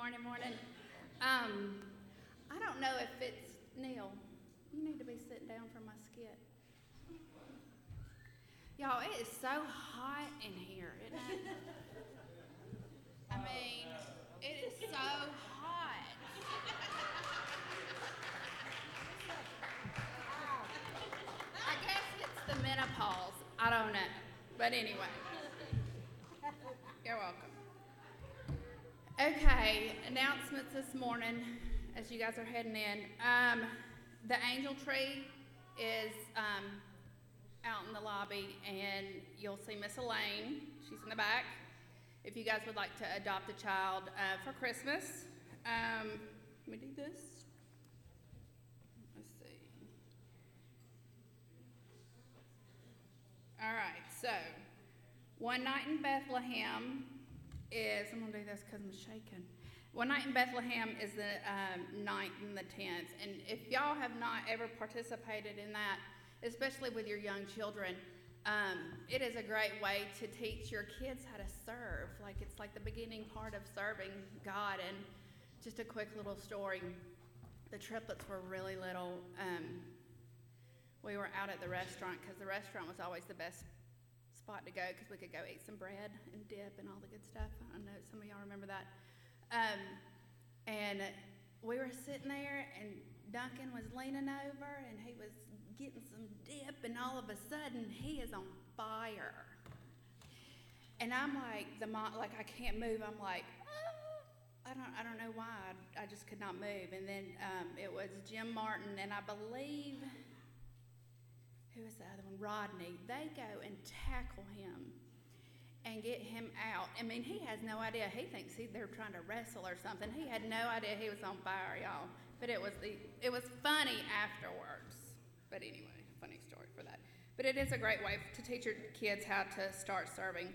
morning, morning. Um, I don't know if it's Neil. You need to be sitting down for my skit. Y'all, it is so hot in here, isn't it? I mean, it is so hot. I guess it's the menopause. I don't know. But anyway, you're welcome. Okay, announcements this morning as you guys are heading in. Um, the angel tree is um, out in the lobby, and you'll see Miss Elaine. She's in the back. If you guys would like to adopt a child uh, for Christmas, um, let me do this. Let's see. All right, so one night in Bethlehem is, I'm gonna do this because I'm shaking. One night in Bethlehem is the um, 9th and the 10th. And if y'all have not ever participated in that, especially with your young children, um, it is a great way to teach your kids how to serve. Like it's like the beginning part of serving God. And just a quick little story the triplets were really little. Um, we were out at the restaurant because the restaurant was always the best spot to go because we could go eat some bread and dip and all the good stuff. I know some of y'all remember that. Um, and we were sitting there, and Duncan was leaning over, and he was getting some dip, and all of a sudden, he is on fire. And I'm like, the mom, like I can't move. I'm like, ah. I don't, I don't know why. I, I just could not move. And then um, it was Jim Martin, and I believe who is the other one? Rodney. They go and tackle him and get him out. I mean, he has no idea. He thinks he, they're trying to wrestle or something. He had no idea he was on fire, y'all. But it was the it was funny afterwards. But anyway, funny story for that. But it is a great way to teach your kids how to start serving.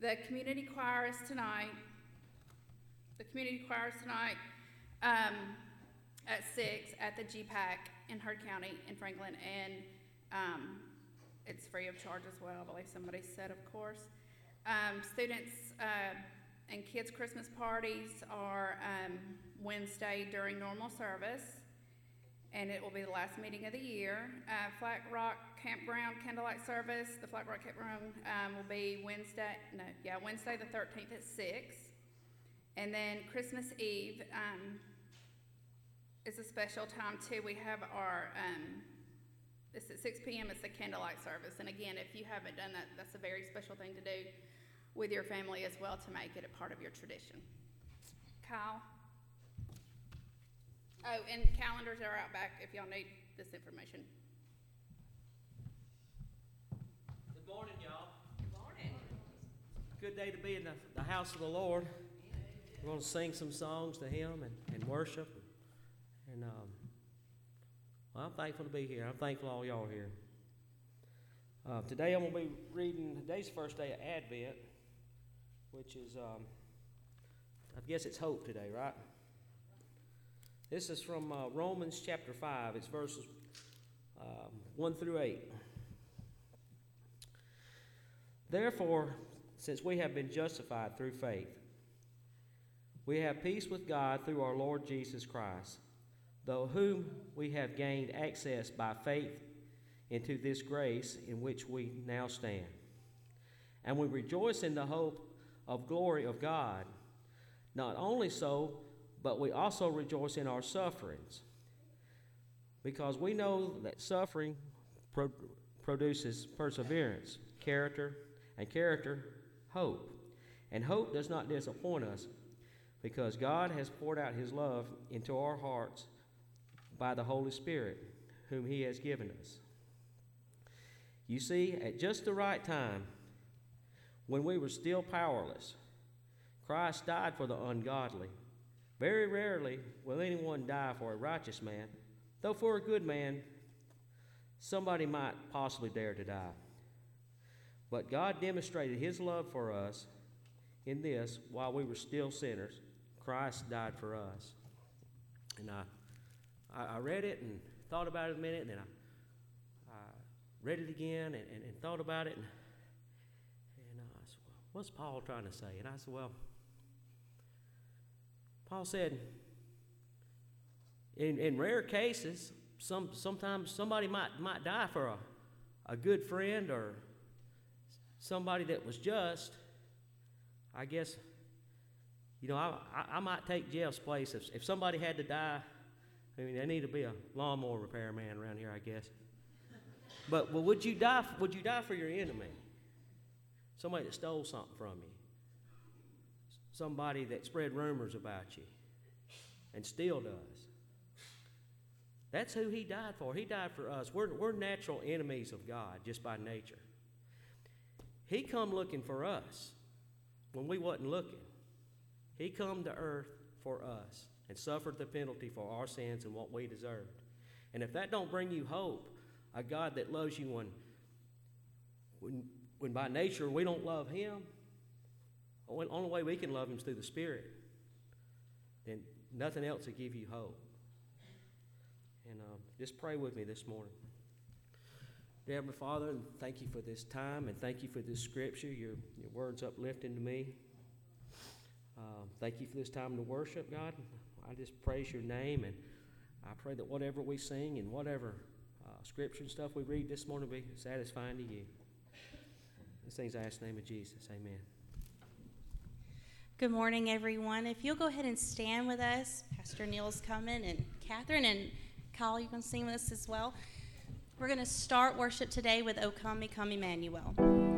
The community choir is tonight. The community choir is tonight um, at six at the GPAC in Heard County in Franklin, and um, it's free of charge as well. I believe somebody said, of course. Um, students uh, and kids' Christmas parties are um, Wednesday during normal service, and it will be the last meeting of the year. Uh, Flat Rock Campground candlelight service, the Flat Rock Campground um, will be Wednesday, no, yeah, Wednesday the 13th at 6. And then Christmas Eve um, is a special time too. We have our um, it's at 6 p.m. It's the candlelight service. And again, if you haven't done that, that's a very special thing to do with your family as well to make it a part of your tradition. Kyle? Oh, and calendars are out back if y'all need this information. Good morning, y'all. Good morning. Good day to be in the, the house of the Lord. We're going to sing some songs to Him and, and worship. And um, well, I'm thankful to be here. I'm thankful all y'all here. Uh, today I'm going to be reading today's first day of Advent, which is, um, I guess it's hope today, right? This is from uh, Romans chapter 5. It's verses um, 1 through 8. Therefore, since we have been justified through faith, we have peace with God through our Lord Jesus Christ, though whom we have gained access by faith into this grace in which we now stand. And we rejoice in the hope of glory of God. Not only so, but we also rejoice in our sufferings, because we know that suffering pro- produces perseverance, character, and character, hope. And hope does not disappoint us, because God has poured out His love into our hearts by the Holy Spirit, whom He has given us. You see, at just the right time, when we were still powerless, Christ died for the ungodly. Very rarely will anyone die for a righteous man, though for a good man, somebody might possibly dare to die. But God demonstrated His love for us in this while we were still sinners, Christ died for us. And I, I read it and thought about it a minute, and then I, I read it again and, and, and thought about it. And, and I said, well, What's Paul trying to say? And I said, Well, Paul said, in, in rare cases, some, sometimes somebody might, might die for a, a good friend or somebody that was just. I guess, you know, I, I, I might take Jeff's place. If, if somebody had to die, I mean, there need to be a lawnmower repairman around here, I guess. But, but would you die? Would you die for your enemy? Somebody that stole something from you. Somebody that spread rumors about you, and still does. That's who he died for. He died for us. We're, we're natural enemies of God just by nature. He come looking for us when we wasn't looking. He come to earth for us and suffered the penalty for our sins and what we deserved. And if that don't bring you hope, a God that loves you when, when, when by nature we don't love Him, the only way we can love Him is through the Spirit, then nothing else will give you hope. And um, just pray with me this morning. Dear Heavenly Father, and thank you for this time, and thank you for this scripture. Your, your words uplifting to me. Um, thank you for this time to worship, God. I just praise your name, and I pray that whatever we sing and whatever uh, scripture and stuff we read this morning be satisfying to you. These things I ask in the name of Jesus. Amen. Good morning, everyone. If you'll go ahead and stand with us, Pastor Neil's coming, and Catherine and Kyle, you can sing with us as well. We're going to start worship today with O Come, Come Emmanuel.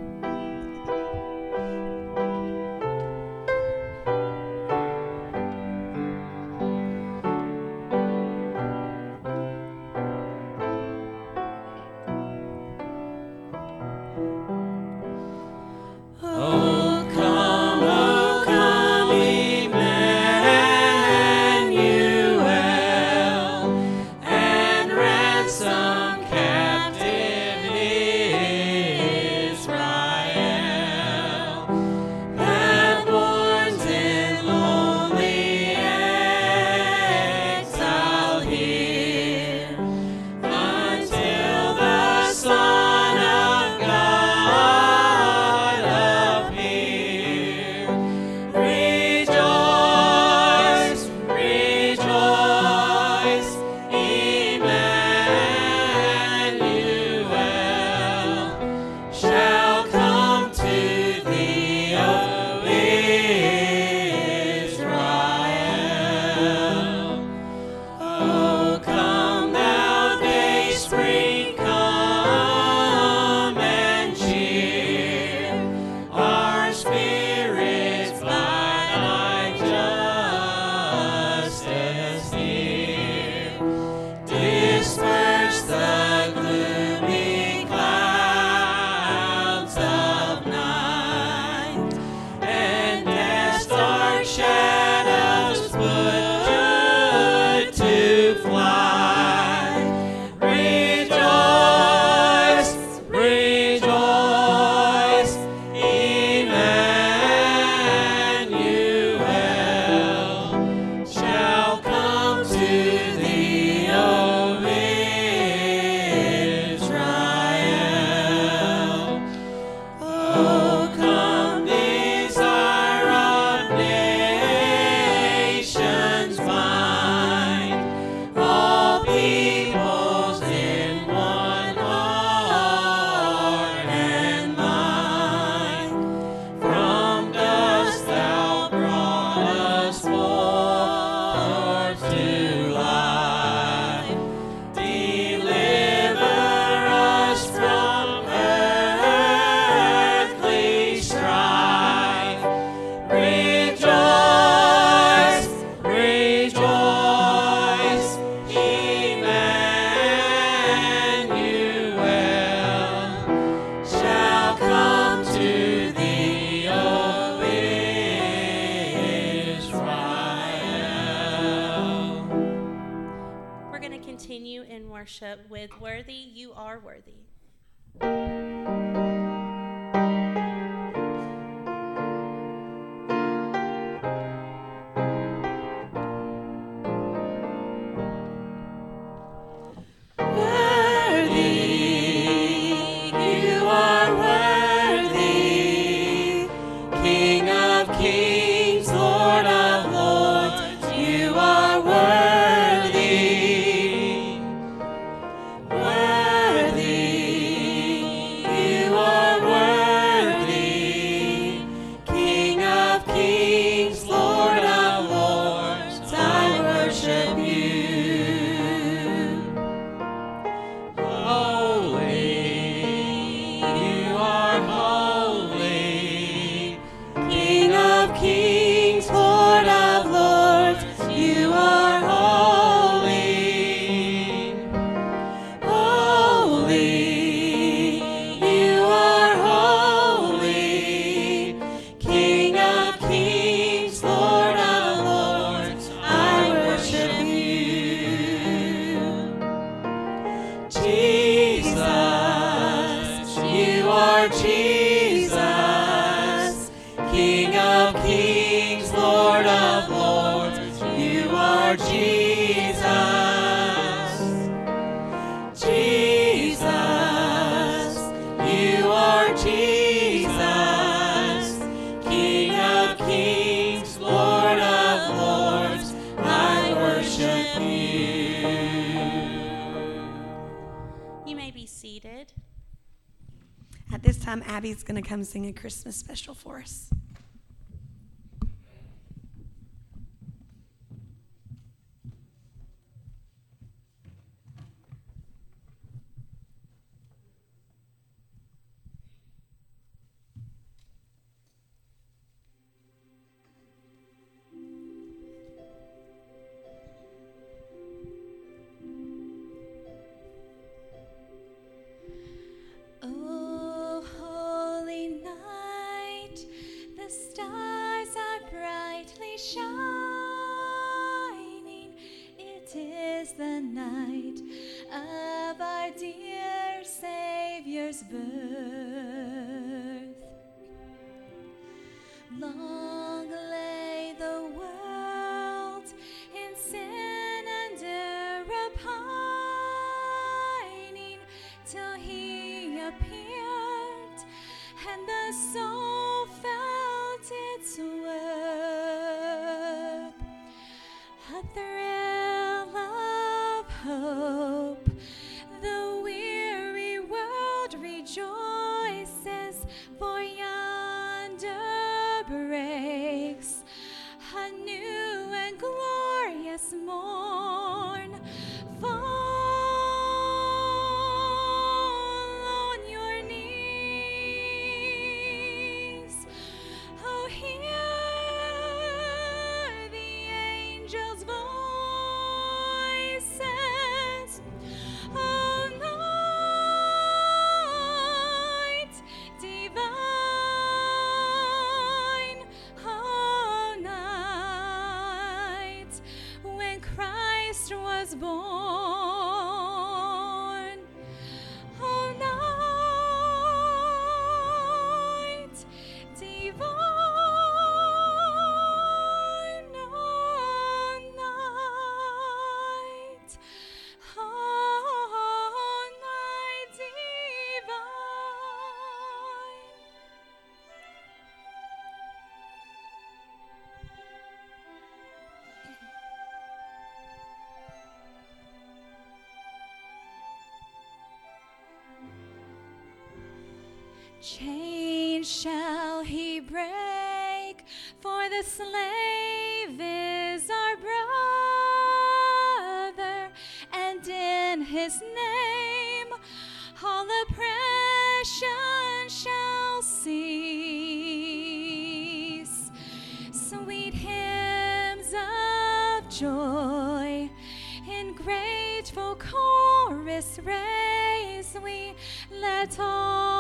time, Abby's going to come sing a Christmas special for us. Chains shall he break, for the slave is our brother, and in his name all oppression shall cease. Sweet hymns of joy in grateful chorus raise we let all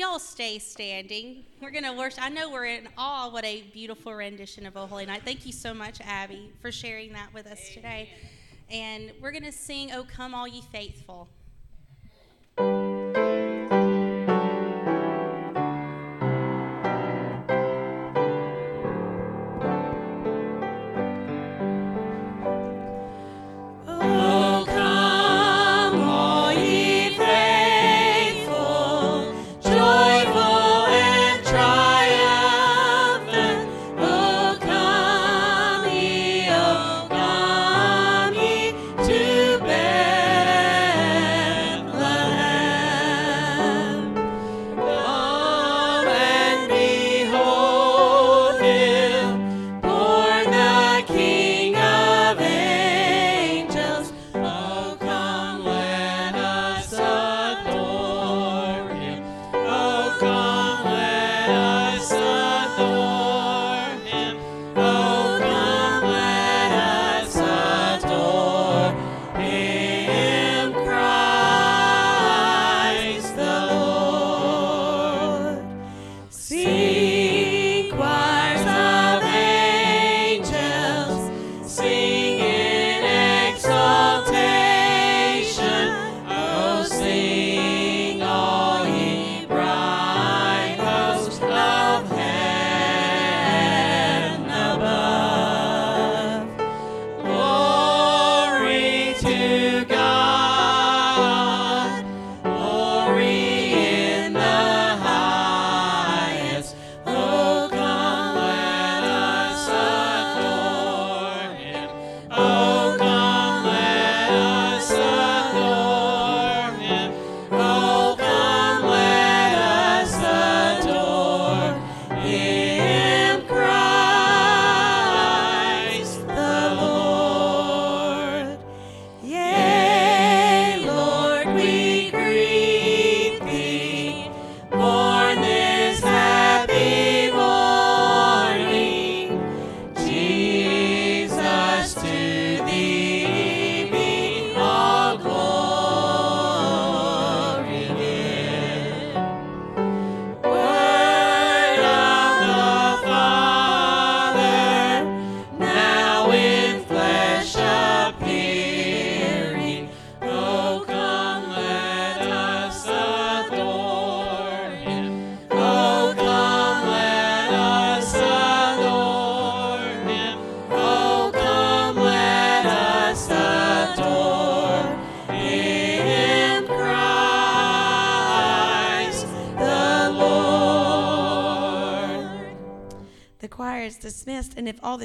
y'all stay standing, we're going to worship. I know we're in awe. What a beautiful rendition of O Holy Night. Thank you so much, Abby, for sharing that with us today. And we're going to sing, Oh Come All Ye Faithful.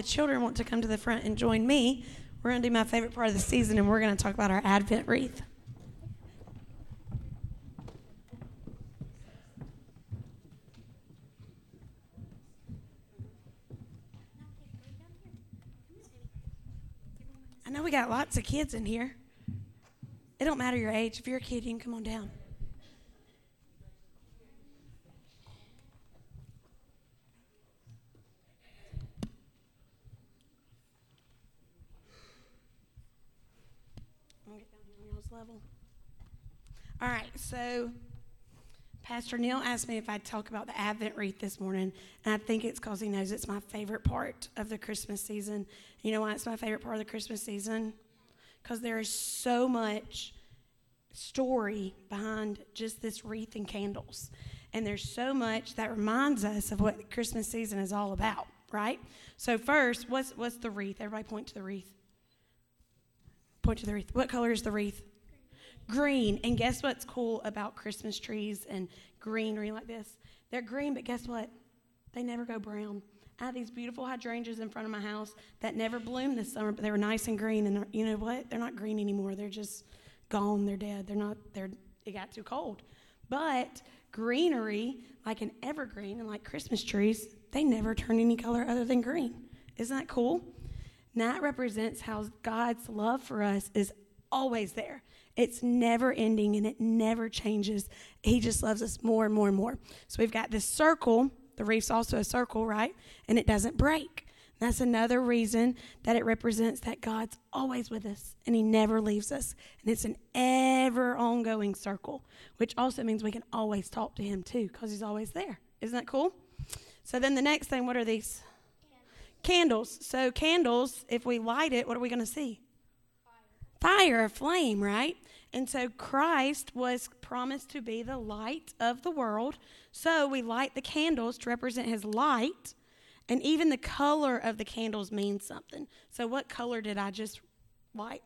Children want to come to the front and join me, we're going to do my favorite part of the season, and we're going to talk about our Advent wreath. I know we got lots of kids in here. It don't matter your age. If you're a kid, you can come on down. I'm gonna get down here on y'all's level. All right, so Pastor Neil asked me if I'd talk about the Advent wreath this morning, and I think it's because he knows it's my favorite part of the Christmas season. You know why it's my favorite part of the Christmas season? Because there is so much story behind just this wreath and candles. And there's so much that reminds us of what the Christmas season is all about, right? So first, what's what's the wreath? Everybody point to the wreath. Point to the wreath. What color is the wreath? Green. And guess what's cool about Christmas trees and greenery like this? They're green, but guess what? They never go brown. I have these beautiful hydrangeas in front of my house that never bloomed this summer, but they were nice and green. And you know what? They're not green anymore. They're just gone. They're dead. They're not. They're. It got too cold. But greenery, like an evergreen and like Christmas trees, they never turn any color other than green. Isn't that cool? And that represents how God's love for us is always there. It's never ending and it never changes. He just loves us more and more and more. So we've got this circle. The reef's also a circle, right? And it doesn't break. That's another reason that it represents that God's always with us and He never leaves us. And it's an ever ongoing circle, which also means we can always talk to Him too because He's always there. Isn't that cool? So then the next thing, what are these? Candles. So, candles, if we light it, what are we going to see? Fire, a flame, right? And so Christ was promised to be the light of the world. So we light the candles to represent his light. And even the color of the candles means something. So, what color did I just light?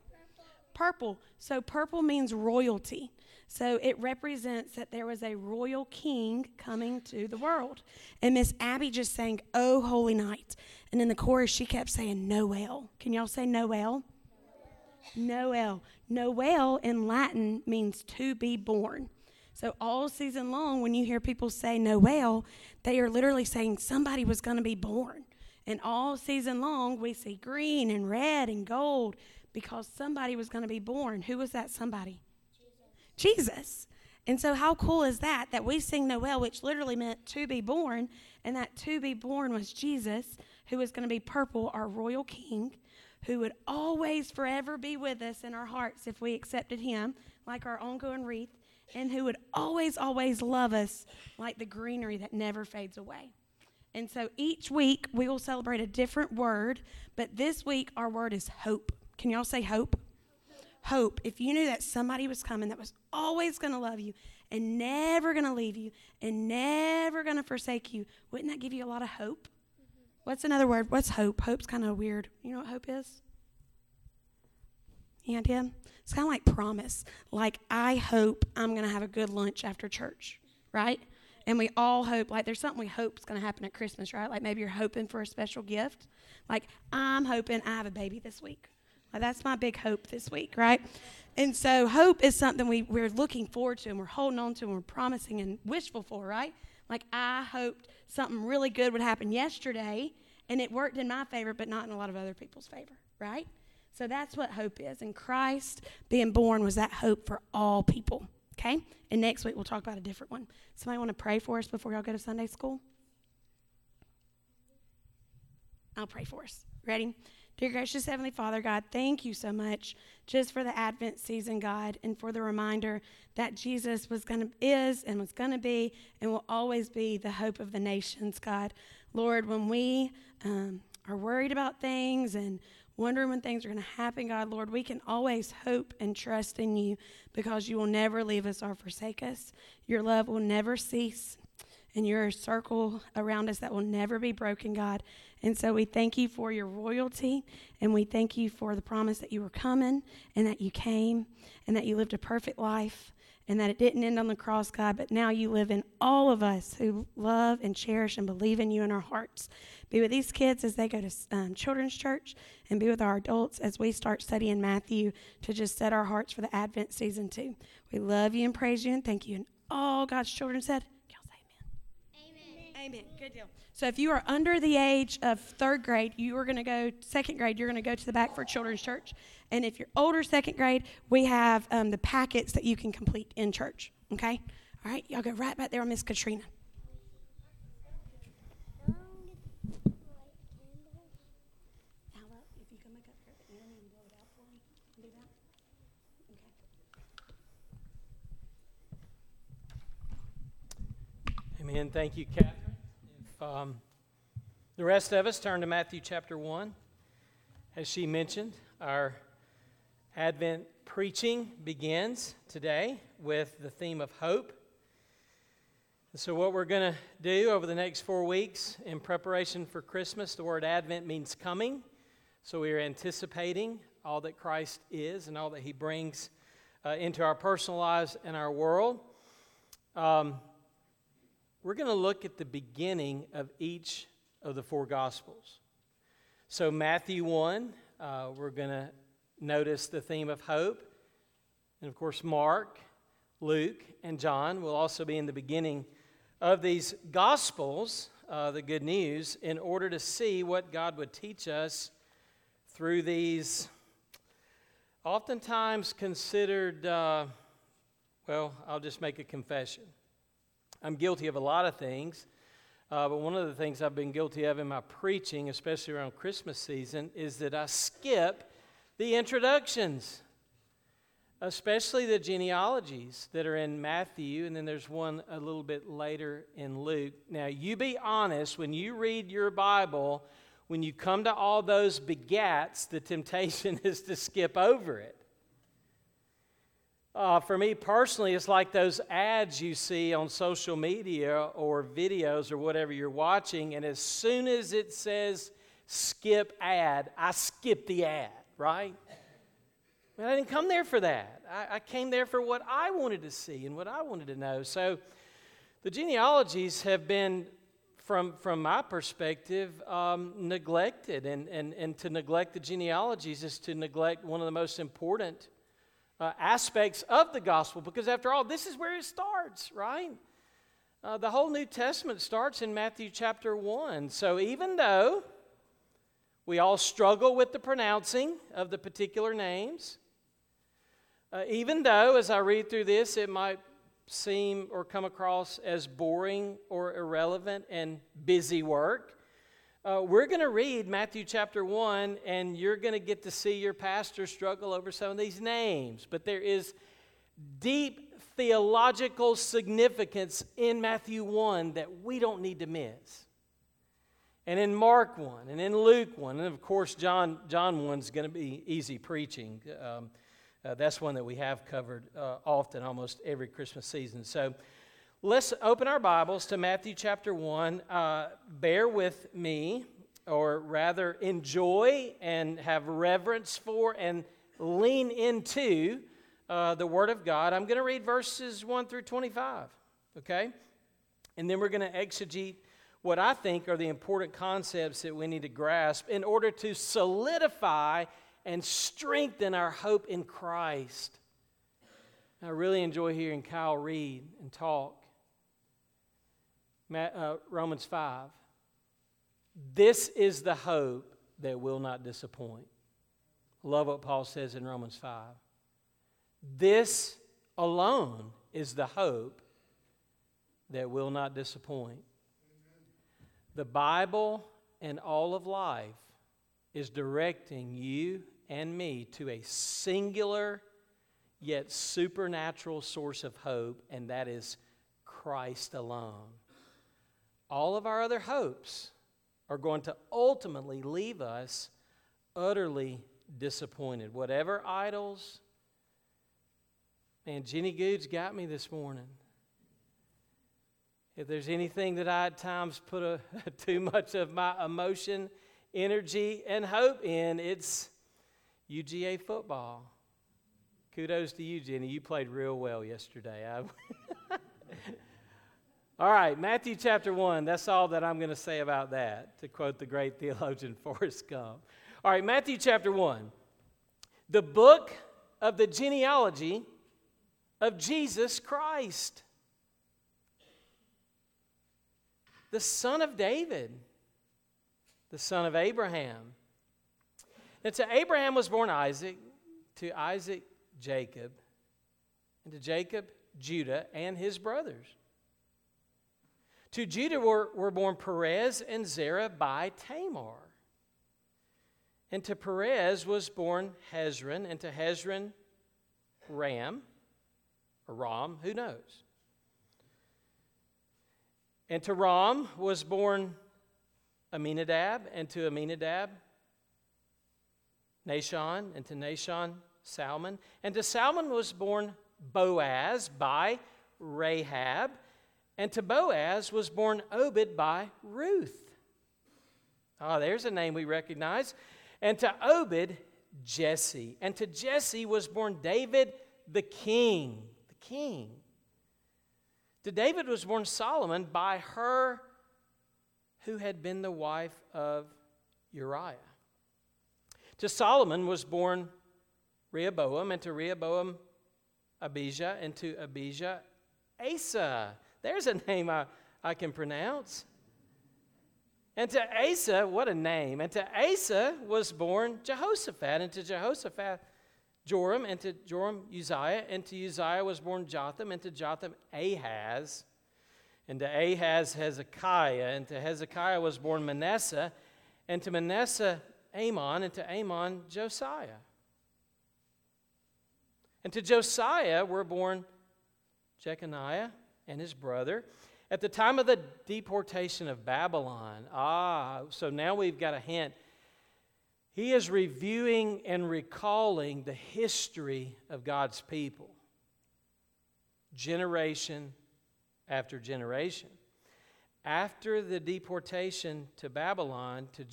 Purple. So, purple means royalty. So, it represents that there was a royal king coming to the world. And Miss Abby just sang, Oh, holy night. And in the chorus, she kept saying, Noel. Can y'all say Noel? Noel. Noel in Latin means to be born. So all season long, when you hear people say Noel, they are literally saying somebody was going to be born. And all season long, we see green and red and gold because somebody was going to be born. Who was that somebody? Jesus. And so, how cool is that? That we sing Noel, which literally meant to be born, and that to be born was Jesus, who was going to be purple, our royal king who would always forever be with us in our hearts if we accepted him, like our ongoing wreath, and who would always, always love us like the greenery that never fades away. And so each week we will celebrate a different word, but this week our word is hope. Can y'all say hope? Hope. If you knew that somebody was coming that was always going to love you and never going to leave you and never going to forsake you, wouldn't that give you a lot of hope? What's another word? What's hope? Hope's kind of weird. You know what hope is? You idea? It's kind of like promise. Like, I hope I'm going to have a good lunch after church, right? And we all hope, like, there's something we hope is going to happen at Christmas, right? Like, maybe you're hoping for a special gift. Like, I'm hoping I have a baby this week. Like, that's my big hope this week, right? And so, hope is something we, we're looking forward to and we're holding on to and we're promising and wishful for, right? Like, I hoped something really good would happen yesterday, and it worked in my favor, but not in a lot of other people's favor, right? So that's what hope is. And Christ being born was that hope for all people, okay? And next week we'll talk about a different one. Somebody want to pray for us before y'all go to Sunday school? I'll pray for us. Ready? Dear gracious Heavenly Father, God, thank you so much just for the Advent season, God, and for the reminder that Jesus was to is and was to be and will always be the hope of the nations, God. Lord, when we um, are worried about things and wondering when things are going to happen, God, Lord, we can always hope and trust in you because you will never leave us or forsake us. Your love will never cease and you're circle around us that will never be broken, God. And so we thank you for your royalty, and we thank you for the promise that you were coming, and that you came, and that you lived a perfect life, and that it didn't end on the cross, God, but now you live in all of us who love and cherish and believe in you in our hearts. Be with these kids as they go to um, children's church, and be with our adults as we start studying Matthew to just set our hearts for the Advent season, too. We love you and praise you and thank you. And all God's children said, Amen. Good deal. So if you are under the age of third grade, you are going to go second grade. You're going to go to the back for children's church. And if you're older, second grade, we have um, the packets that you can complete in church. Okay. All right. Y'all go right back there on Miss Katrina. Amen. Thank you, Catherine. Um, the rest of us turn to Matthew chapter 1, as she mentioned, our Advent preaching begins today with the theme of hope. so, what we're going to do over the next four weeks in preparation for Christmas, the word Advent means coming. So, we are anticipating all that Christ is and all that He brings uh, into our personal lives and our world. Um, we're going to look at the beginning of each of the four Gospels. So, Matthew 1, uh, we're going to notice the theme of hope. And of course, Mark, Luke, and John will also be in the beginning of these Gospels, uh, the good news, in order to see what God would teach us through these oftentimes considered, uh, well, I'll just make a confession I'm guilty of a lot of things, Uh, but one of the things I've been guilty of in my preaching, especially around Christmas season, is that I skip the introductions, especially the genealogies that are in Matthew, and then there's one a little bit later in Luke. Now, you be honest, when you read your Bible, when you come to all those begats, the temptation is to skip over it. Uh, for me personally, it's like those ads you see on social media or videos or whatever you're watching, and as soon as it says skip ad, I skip the ad, right? But I didn't come there for that. I, I came there for what I wanted to see and what I wanted to know. So the genealogies have been, from, from my perspective, um, neglected. And, and, and to neglect the genealogies is to neglect one of the most important uh, aspects of the gospel because, after all, this is where it starts, right? Uh, the whole New Testament starts in Matthew chapter 1. So, even though we all struggle with the pronouncing of the particular names, uh, even though, as I read through this, it might seem or come across as boring or irrelevant and busy work, uh, we're going to read Matthew chapter 1, and you're going to get to see your pastor struggle over some of these names. But there is deep theological significance in Matthew 1 that we don't need to miss. And in Mark 1, and in Luke 1, and of course, John, John 1 is going to be easy preaching. Um, uh, that's one that we have covered uh, often, almost every Christmas season. So, Let's open our Bibles to Matthew chapter 1. Uh, bear with me, or rather, enjoy and have reverence for and lean into uh, the Word of God. I'm going to read verses 1 through 25, okay? And then we're going to exegete what I think are the important concepts that we need to grasp in order to solidify and strengthen our hope in Christ. I really enjoy hearing Kyle read and talk uh, Romans 5. This is the hope that will not disappoint. Love what Paul says in Romans 5. This alone is the hope that will not disappoint. The Bible and all of life is directing you and me to a singular yet supernatural source of hope, and that is Christ alone all of our other hopes are going to ultimately leave us utterly disappointed. Whatever idols, man, Jenny Goods got me this morning. If there's anything that I at times put a, too much of my emotion, energy, and hope in, it's UGA football. Kudos to you, Jenny. You played real well yesterday. All right, Matthew chapter 1. That's all that I'm going to say about that, to quote the great theologian Forrest Gump. All right, Matthew chapter 1. The book of the genealogy of Jesus Christ, the son of David, the son of Abraham. And to Abraham was born Isaac, to Isaac, Jacob, and to Jacob, Judah, and his brothers. To Judah were, were born Perez and Zerah by Tamar. And to Perez was born Hezron, and to Hezron, Ram, or Ram, who knows? And to Ram was born Aminadab, and to Aminadab, Nahshon, and to Nahshon, Salmon. And to Salmon was born Boaz by Rahab, and to Boaz was born Obed by Ruth. Oh, there's a name we recognize. And to Obed, Jesse. And to Jesse was born David the king. The king. To David was born Solomon by her who had been the wife of Uriah. To Solomon was born Rehoboam, and to Rehoboam, Abijah, and to Abijah, Asa. There's a name I, I can pronounce. And to Asa, what a name. And to Asa was born Jehoshaphat, and to Jehoshaphat, Joram, and to Joram, Uzziah, and to Uzziah was born Jotham, and to Jotham, Ahaz, and to Ahaz, Hezekiah, and to Hezekiah was born Manasseh, and to Manasseh, Amon, and to Amon, Josiah. And to Josiah were born Jeconiah and his brother. At the time of the deportation of Babylon, ah, so now we've got a hint. He is reviewing and recalling the history of God's people, generation after generation. After the deportation to Babylon, to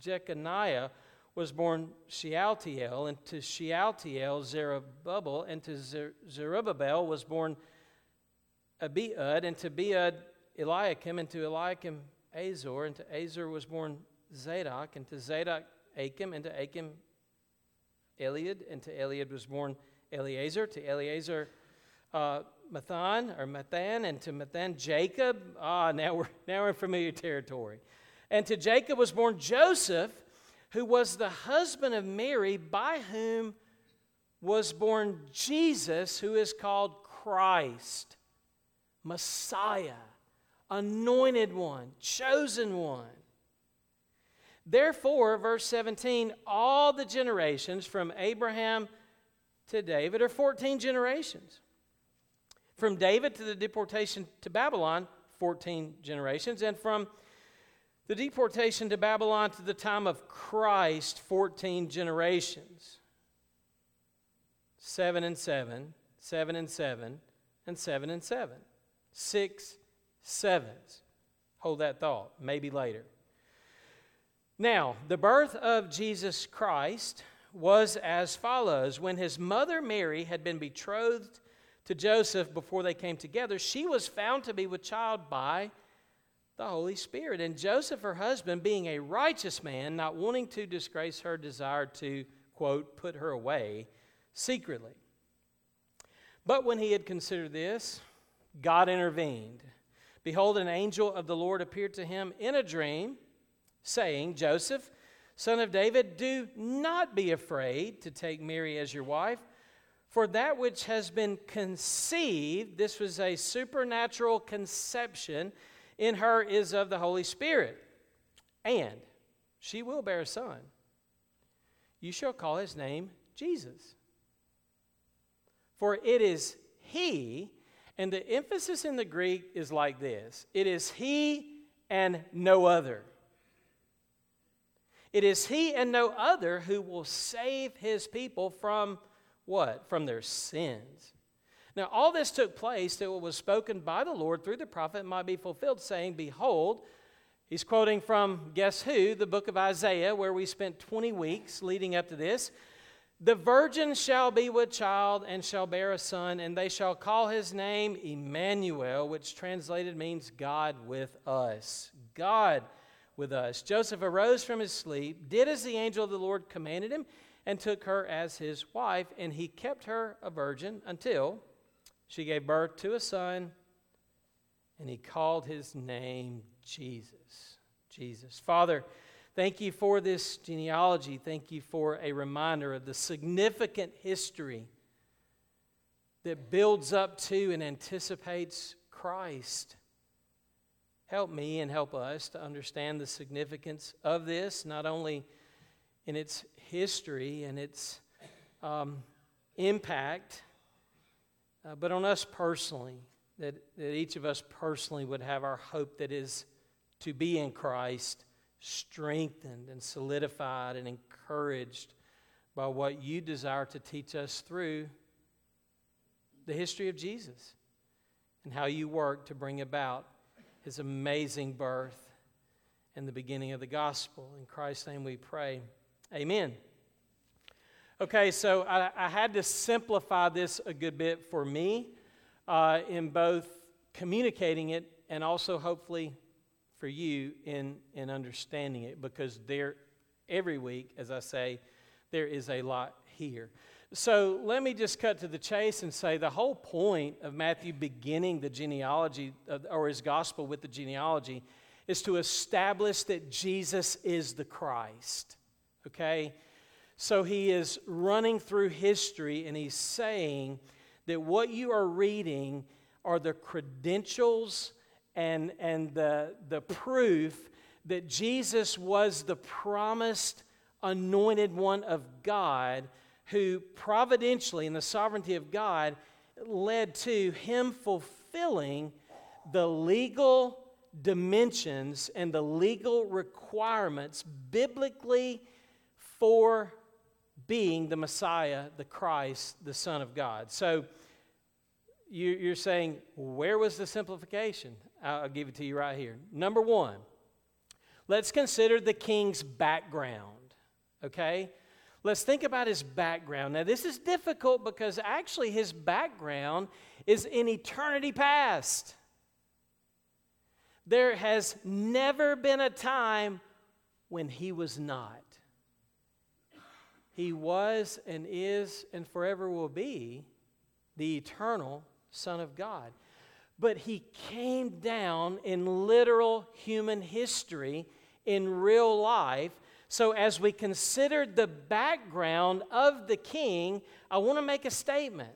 Jeconiah was born Shealtiel, and to Shealtiel, Zerubbabel, and to Zerubbabel was born Abiud, and to Abiud, Eliakim, and to Eliakim, Azor, and to Azor was born Zadok, and to Zadok, Achim, and to Achim, Eliud, and to Eliud was born Eleazar, to Eleazar, uh, Matthan, or Matthan, and to Matthan, Jacob. Ah, now we're, now we're in familiar territory. And to Jacob was born Joseph, who was the husband of Mary, by whom was born Jesus, who is called Christ. Messiah, anointed one, chosen one. Therefore, verse 17, all the generations from Abraham to David are 14 generations. From David to the deportation to Babylon, 14 generations. And from the deportation to Babylon to the time of Christ, 14 generations. Seven and seven, seven and seven, and seven and seven six sevens. Hold that thought, maybe later. Now, the birth of Jesus Christ was as follows When his mother Mary had been betrothed to Joseph before they came together, she was found to be with child by the Holy Spirit. And Joseph, her husband, being a righteous man, not wanting to disgrace her, desired to, quote, put her away secretly. But when he had considered this, God intervened. Behold, an angel of the Lord appeared to him in a dream, saying, Joseph, son of David, do not be afraid to take Mary as your wife, for that which has been conceived, this was a supernatural conception, in her is of the Holy Spirit. And she will bear a son. You shall call his name Jesus. For it is he and the emphasis in the Greek is like this it is He and no other. It is He and no other who will save His people from what? From their sins. Now, all this took place that was spoken by the Lord through the prophet might be fulfilled, saying, Behold, he's quoting from, guess who? The book of Isaiah, where we spent 20 weeks leading up to this. The virgin shall be with child and shall bear a son, and they shall call his name Emmanuel, which translated means God with us. God with us. Joseph arose from his sleep, did as the angel of the Lord commanded him, and took her as his wife, and he kept her a virgin until she gave birth to a son, and he called his name Jesus. Jesus. Father, Thank you for this genealogy. Thank you for a reminder of the significant history that builds up to and anticipates Christ. Help me and help us to understand the significance of this, not only in its history and its um, impact, uh, but on us personally, that, that each of us personally would have our hope that is to be in Christ strengthened and solidified and encouraged by what you desire to teach us through the history of Jesus and how you work to bring about his amazing birth and the beginning of the gospel. In Christ's name we pray. Amen. Okay, so I, I had to simplify this a good bit for me uh, in both communicating it and also hopefully for you in, in understanding it because there, every week, as I say, there is a lot here. So let me just cut to the chase and say the whole point of Matthew beginning the genealogy uh, or his gospel with the genealogy is to establish that Jesus is the Christ. Okay? So he is running through history and he's saying that what you are reading are the credentials and, and the, the proof that Jesus was the promised anointed one of God who providentially, in the sovereignty of God, led to him fulfilling the legal dimensions and the legal requirements biblically for being the Messiah, the Christ, the Son of God. So you're saying, where was the simplification? I'll give it to you right here. Number one, let's consider the king's background, okay? Let's think about his background. Now, this is difficult because actually his background is in eternity past. There has never been a time when he was not. He was and is and forever will be the eternal Son of God. But he came down in literal human history, in real life. So, as we consider the background of the king, I want to make a statement.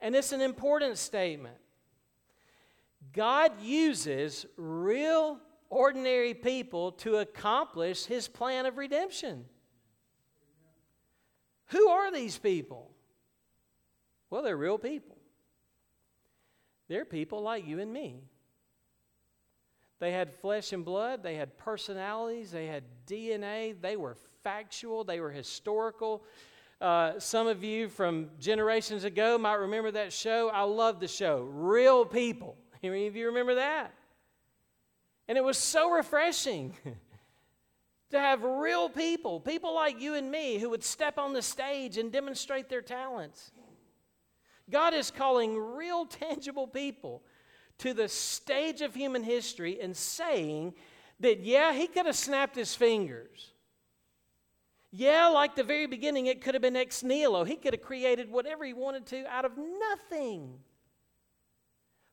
And it's an important statement. God uses real, ordinary people to accomplish his plan of redemption. Who are these people? Well, they're real people. They're people like you and me. They had flesh and blood, they had personalities, they had DNA, they were factual, they were historical. Uh, some of you from generations ago might remember that show. I love the show, Real People. Any of you remember that? And it was so refreshing to have real people, people like you and me, who would step on the stage and demonstrate their talents. God is calling real, tangible people to the stage of human history and saying that, yeah, he could have snapped his fingers. Yeah, like the very beginning, it could have been ex nihilo. He could have created whatever he wanted to out of nothing.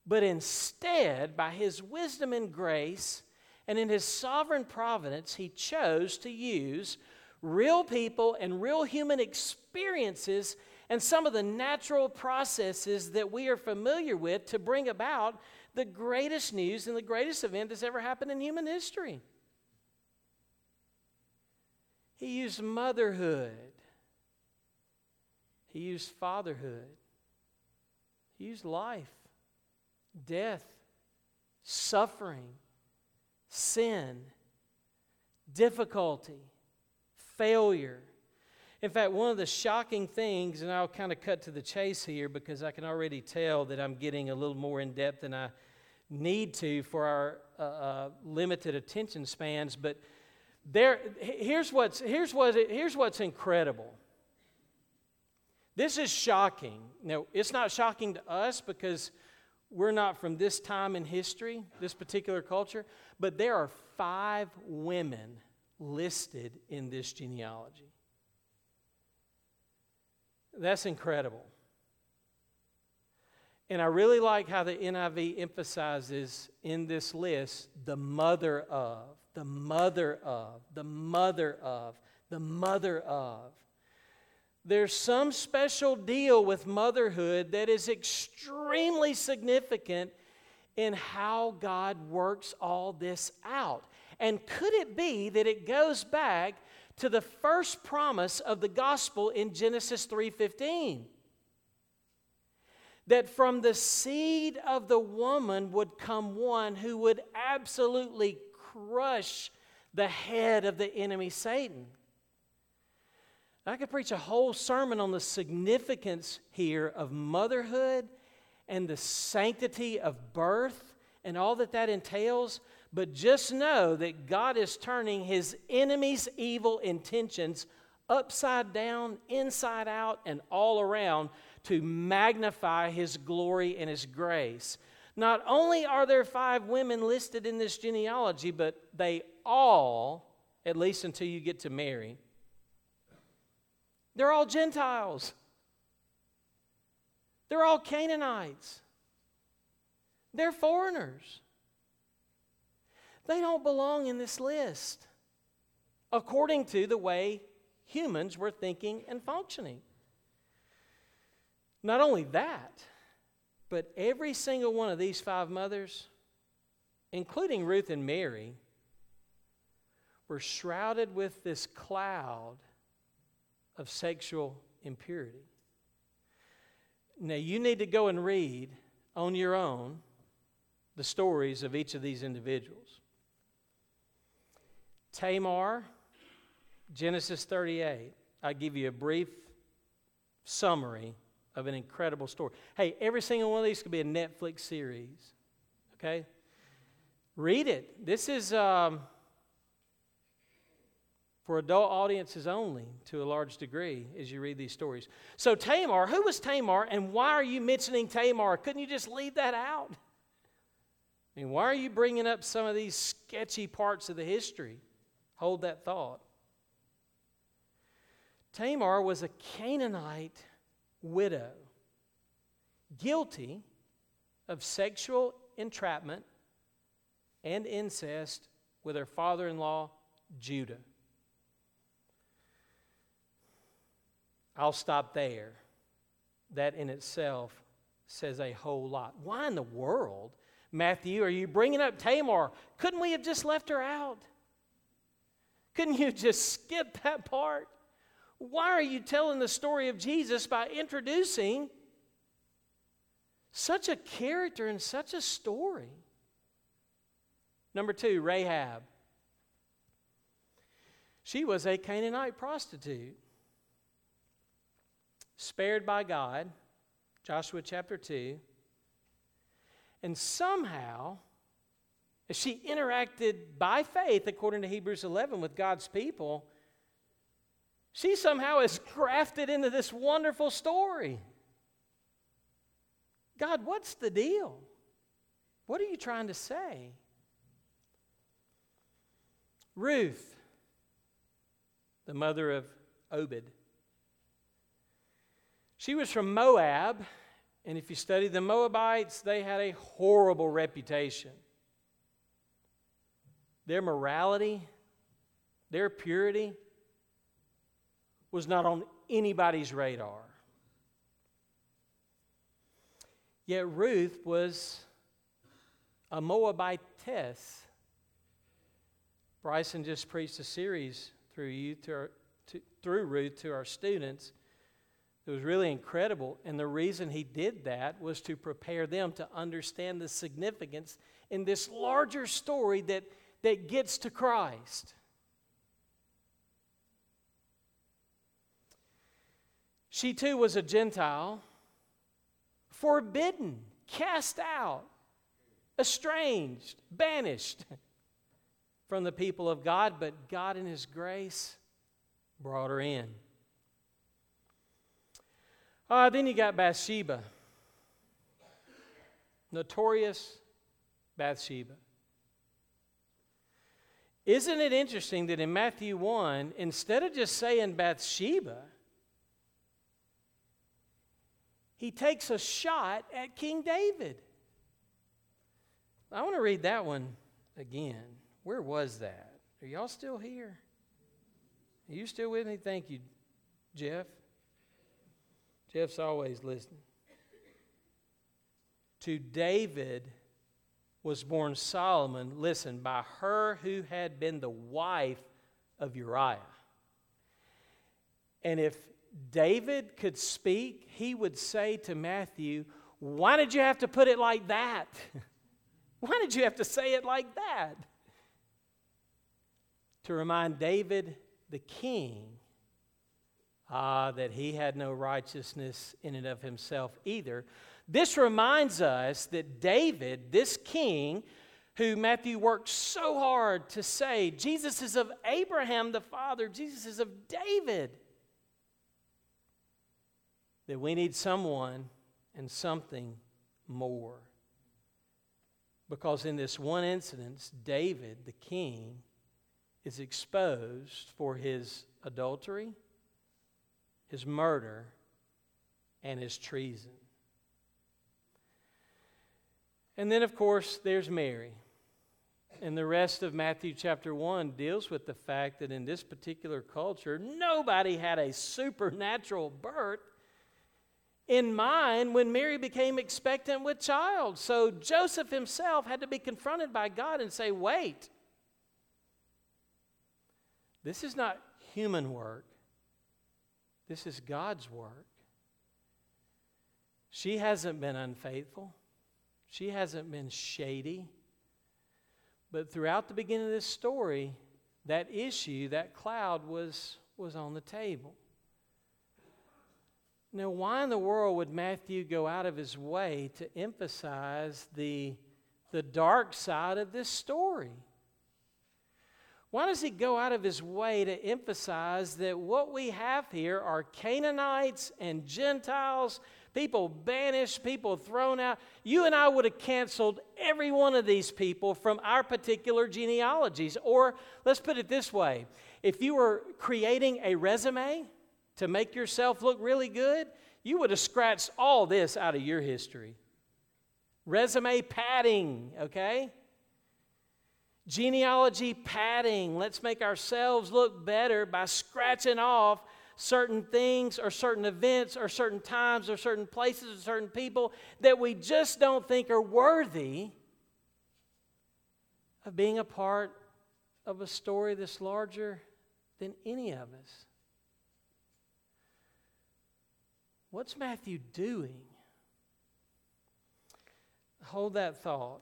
But instead, by his wisdom and grace, and in his sovereign providence, he chose to use real people and real human experiences and some of the natural processes that we are familiar with to bring about the greatest news and the greatest event that's ever happened in human history. He used motherhood, he used fatherhood, he used life, death, suffering, sin, difficulty, failure in fact, one of the shocking things, and I'll kind of cut to the chase here because I can already tell that I'm getting a little more in depth than I need to for our uh, uh, limited attention spans, but there, here's, what's, here's, what, here's what's incredible. This is shocking. Now, it's not shocking to us because we're not from this time in history, this particular culture, but there are five women listed in this genealogy. That's incredible. And I really like how the NIV emphasizes in this list the mother of, the mother of, the mother of, the mother of. There's some special deal with motherhood that is extremely significant in how God works all this out. And could it be that it goes back to the first promise of the gospel in Genesis 3:15 that from the seed of the woman would come one who would absolutely crush the head of the enemy Satan. I could preach a whole sermon on the significance here of motherhood and the sanctity of birth and all that that entails, but just know that God is turning his enemy's evil intentions upside down, inside out, and all around to magnify his glory and his grace. Not only are there five women listed in this genealogy, but they all, at least until you get to Mary, they're all Gentiles. They're all Canaanites. They're foreigners. They don't belong in this list according to the way humans were thinking and functioning. Not only that, But every single one of these five mothers, including Ruth and Mary, were shrouded with this cloud of sexual impurity. Now, you need to go and read on your own the stories of each of these individuals. Tamar, Genesis 38. I give you a brief summary of an incredible story. Hey, every single one of these could be a Netflix series. Okay? Read it. This is um, for adult audiences only to a large degree as you read these stories. So, Tamar, who was Tamar, and why are you mentioning Tamar? Couldn't you just leave that out? I mean, why are you bringing up some of these sketchy parts of the history? Hold that thought. Tamar was a Canaanite widow, guilty of sexual entrapment and incest with her father in law, Judah. I'll stop there. That in itself says a whole lot. Why in the world, Matthew, are you bringing up Tamar? Couldn't we have just left her out? Couldn't you just skip that part? Why are you telling the story of Jesus by introducing such a character and such a story? Number two, Rahab. She was a Canaanite prostitute, spared by God, Joshua chapter 2. And somehow, she interacted by faith, according to Hebrews 11, with God's people, she somehow is grafted into this wonderful story. God, what's the deal? What are you trying to say? Ruth, the mother of Obed. She was from Moab, and if you study the Moabites, they had a horrible reputation. Their morality, their purity, was not on anybody's radar. Yet Ruth was a Moabitess. Bryson just preached a series through you to, our, to through Ruth to our students. It was really incredible, and the reason he did that was to prepare them to understand the significance in this larger story that, that gets to Christ. She too was a Gentile, forbidden, cast out, estranged, banished from the people of God, but God in His grace brought her in. Uh, then you got Bathsheba, notorious Bathsheba. Isn't it interesting that in Matthew 1, instead of just saying Bathsheba, he takes a shot at King David. I want to read that one again. Where was that? Are y'all still here? Are you still with me? Thank you, Jeff. Jeff's always listening. To David was born Solomon, listen, by her who had been the wife of Uriah. And if David could speak, he would say to Matthew, Why did you have to put it like that? Why did you have to say it like that? To remind David, the king, ah, that he had no righteousness in and of himself either. This reminds us that David, this king, who Matthew worked so hard to say, Jesus is of Abraham the father, Jesus is of David that we need someone and something more. Because in this one incident, David, the king, is exposed for his adultery, his murder, and his treason. And then, of course, there's Mary. And the rest of Matthew chapter 1 deals with the fact that in this particular culture, nobody had a supernatural birth in mind when Mary became expectant with child. So Joseph himself had to be confronted by God and say, Wait, this is not human work, this is God's work. She hasn't been unfaithful, she hasn't been shady. But throughout the beginning of this story, that issue, that cloud was, was on the table. Now, why in the world would Matthew go out of his way to emphasize the, the dark side of this story? Why does he go out of his way to emphasize that what we have here are Canaanites and Gentiles, people banished, people thrown out? You and I would have canceled every one of these people from our particular genealogies. Or let's put it this way if you were creating a resume to make yourself look really good, you would have scratched all this out of your history. Resume padding, okay? Genealogy padding. Let's make ourselves look better by scratching off certain things or certain events or certain times or certain places or certain people that we just don't think are worthy of being a part of a story that's larger than any of us. What's Matthew doing? Hold that thought.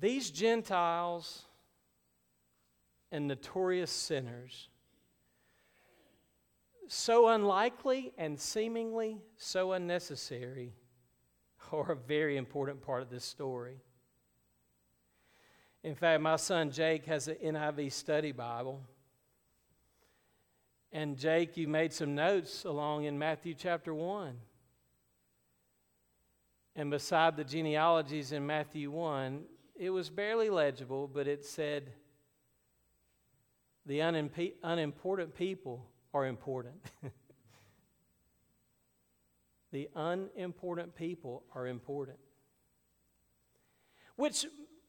These Gentiles and notorious sinners, so unlikely and seemingly so unnecessary, are a very important part of this story. In fact, my son Jake has an NIV study Bible. And Jake, you made some notes along in Matthew chapter 1. And beside the genealogies in Matthew 1, it was barely legible, but it said, The unimp- unimportant people are important. the unimportant people are important. Which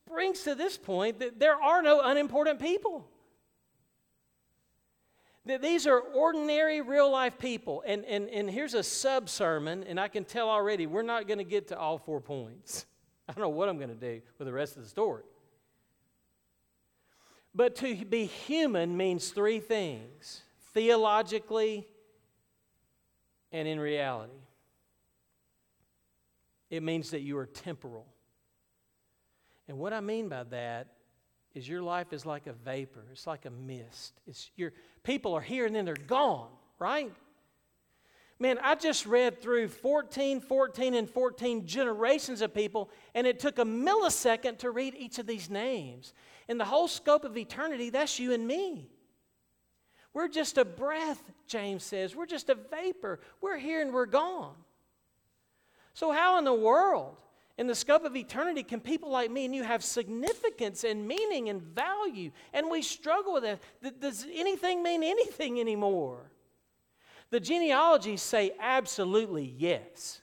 brings to this point that there are no unimportant people. That these are ordinary, real life people. And, and, and here's a sub sermon, and I can tell already we're not going to get to all four points. I don't know what I'm going to do with the rest of the story. But to be human means three things theologically and in reality. It means that you are temporal. And what I mean by that is your life is like a vapor, it's like a mist. It's your people are here and then they're gone, right? Man, I just read through 14, 14, and 14 generations of people, and it took a millisecond to read each of these names. In the whole scope of eternity, that's you and me. We're just a breath, James says. We're just a vapor. We're here and we're gone. So, how in the world in the scope of eternity, can people like me and you have significance and meaning and value? And we struggle with that. Does anything mean anything anymore? The genealogies say absolutely yes.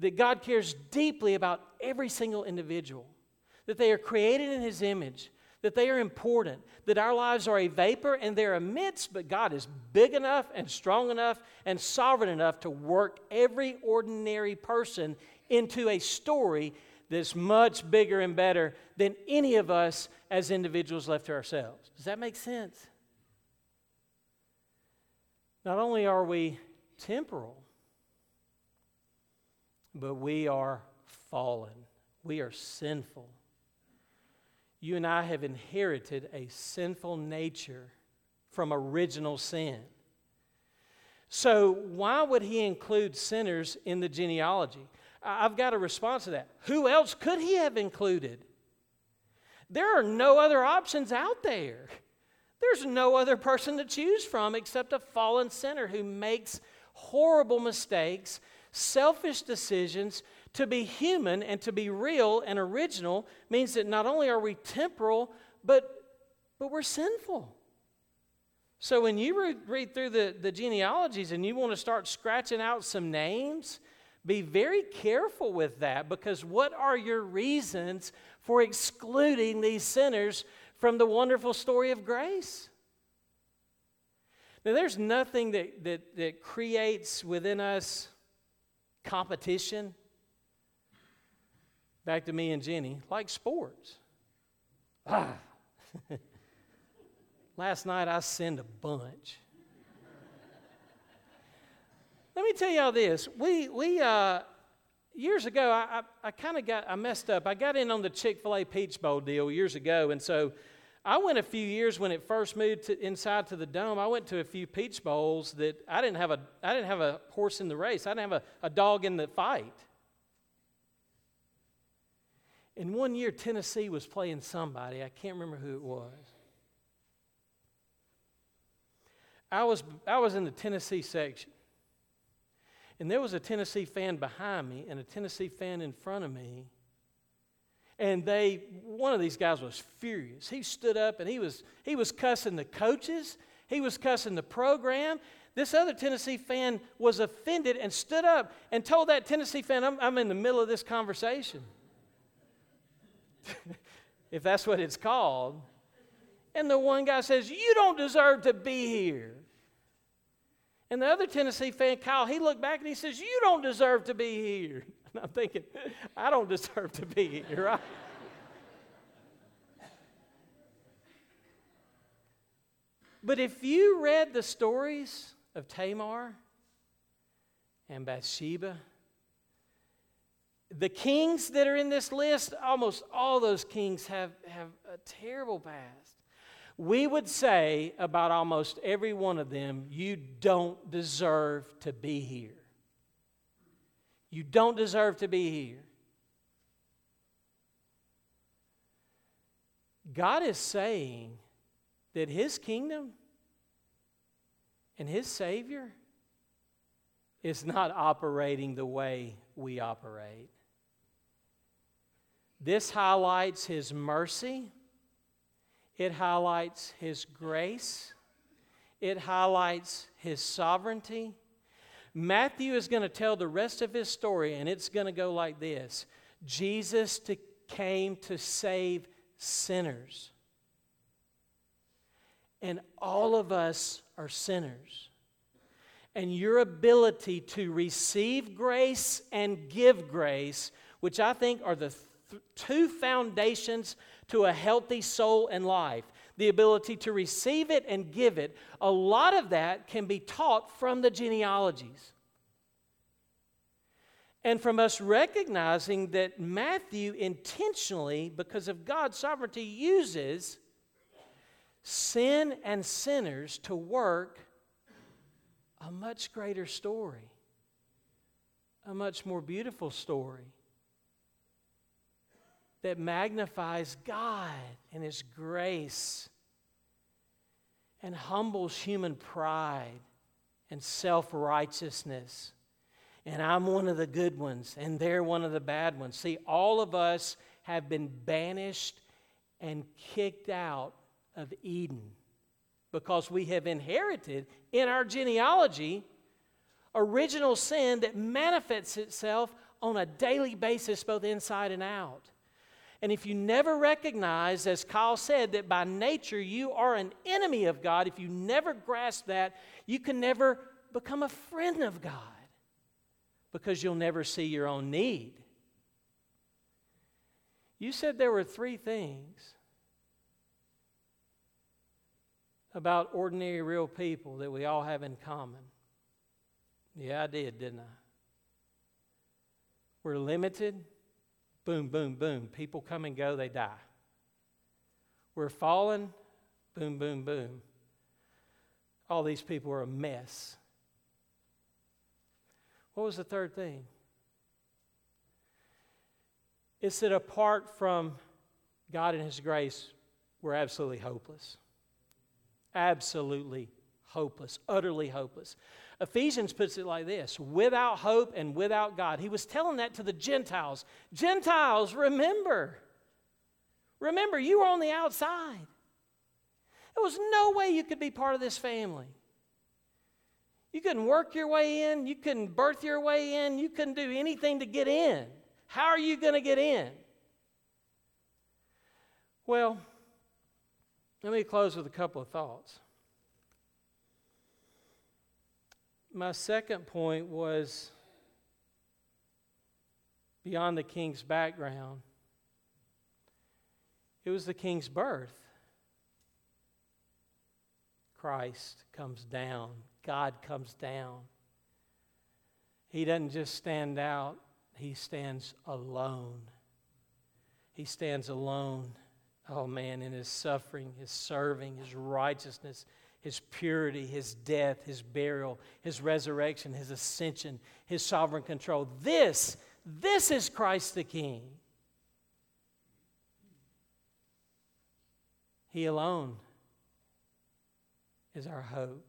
That God cares deeply about every single individual, that they are created in His image, that they are important, that our lives are a vapor and they're a mist, but God is big enough and strong enough and sovereign enough to work every ordinary person into a story that's much bigger and better than any of us as individuals left to ourselves. Does that make sense? Not only are we temporal, but we are fallen. We are sinful. You and I have inherited a sinful nature from original sin. So, why would he include sinners in the genealogy? I've got a response to that. Who else could he have included? There are no other options out there. There's no other person to choose from except a fallen sinner who makes horrible mistakes, selfish decisions. To be human and to be real and original means that not only are we temporal, but, but we're sinful. So when you read, read through the, the genealogies and you want to start scratching out some names, be very careful with that because what are your reasons for excluding these sinners from the wonderful story of grace? Now, there's nothing that, that, that creates within us competition. Back to me and Jenny, like sports. Ah. Last night I sinned a bunch. Let me tell y'all this. We, we uh, years ago, I, I, I kind of got, I messed up. I got in on the Chick fil A Peach Bowl deal years ago. And so I went a few years when it first moved to, inside to the dome. I went to a few Peach Bowls that I didn't have a, I didn't have a horse in the race, I didn't have a, a dog in the fight. And one year, Tennessee was playing somebody. I can't remember who it was. I was, I was in the Tennessee section. And there was a Tennessee fan behind me and a Tennessee fan in front of me. And they, one of these guys was furious. He stood up and he was, he was cussing the coaches, he was cussing the program. This other Tennessee fan was offended and stood up and told that Tennessee fan, I'm, I'm in the middle of this conversation. if that's what it's called. And the one guy says, You don't deserve to be here. And the other Tennessee fan, Kyle, he looked back and he says, You don't deserve to be here. And I'm thinking, I don't deserve to be here, right? but if you read the stories of Tamar and Bathsheba, the kings that are in this list, almost all those kings have, have a terrible past we would say about almost every one of them, you don't deserve to be here. You don't deserve to be here. God is saying that His kingdom and His Savior is not operating the way we operate. This highlights His mercy it highlights His grace, it highlights His sovereignty. Matthew is going to tell the rest of his story, and it's going to go like this Jesus to, came to save sinners. And all of us are sinners. And your ability to receive grace and give grace, which I think are the two foundations to a healthy soul and life, the ability to receive it and give it, a lot of that can be taught from the genealogies. And from us recognizing that Matthew intentionally, because of God's sovereignty, uses sin and sinners to work a much greater story, a much more beautiful story that magnifies God and His grace and humbles human pride and self righteousness. And I'm one of the good ones, and they're one of the bad ones. See, all of us have been banished and kicked out of Eden because we have inherited in our genealogy original sin that manifests itself on a daily basis, both inside and out. And if you never recognize, as Kyle said, that by nature you are an enemy of God, if you never grasp that, you can never become a friend of God because you'll never see your own need. You said there were three things about ordinary, real people that we all have in common. Yeah, I did, didn't I? We're limited boom, boom, boom. People come and go, they die. We're fallen, boom, boom, boom. All these people are a mess. What was the third thing? It's that apart from God and His grace, we're absolutely hopeless. Absolutely hopeless, utterly hopeless. Ephesians puts it like this without hope and without God. He was telling that to the Gentiles. Gentiles, remember. Remember, you were on the outside. There was no way you could be part of this family. You couldn't work your way in, you couldn't birth your way in, you couldn't do anything to get in. How are you going to get in? Well, let me close with a couple of thoughts. My second point was beyond the king's background, it was the king's birth. Christ comes down, God comes down. He doesn't just stand out, he stands alone. He stands alone, oh man, in his suffering, his serving, his righteousness, his purity, his death, his burial, his resurrection, his ascension, his sovereign control. This, this is Christ the King. He alone is our hope.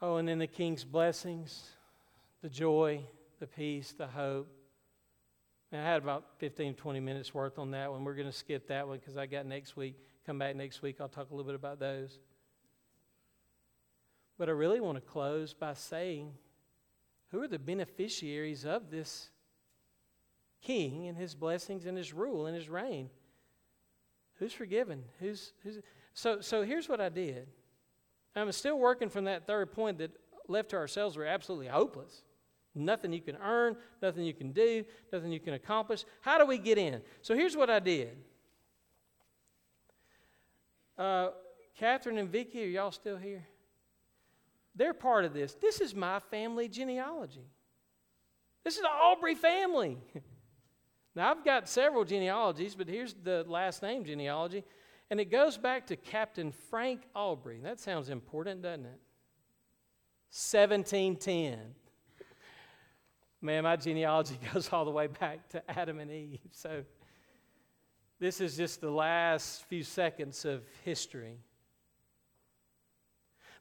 Oh, and then the King's blessings, the joy, the peace, the hope. And I had about 15, 20 minutes worth on that one. We're going to skip that one because I got next week. Come back next week, I'll talk a little bit about those. But I really want to close by saying who are the beneficiaries of this king and his blessings and his rule and his reign? Who's forgiven? Who's, who's so so here's what I did. I'm still working from that third point that left to ourselves we're absolutely hopeless. Nothing you can earn, nothing you can do, nothing you can accomplish. How do we get in? So here's what I did. Uh, Catherine and Vicky, are y'all still here? They're part of this. This is my family genealogy. This is the Aubrey family. now, I've got several genealogies, but here's the last name genealogy. And it goes back to Captain Frank Aubrey. That sounds important, doesn't it? 1710. Man, my genealogy goes all the way back to Adam and Eve. So this is just the last few seconds of history.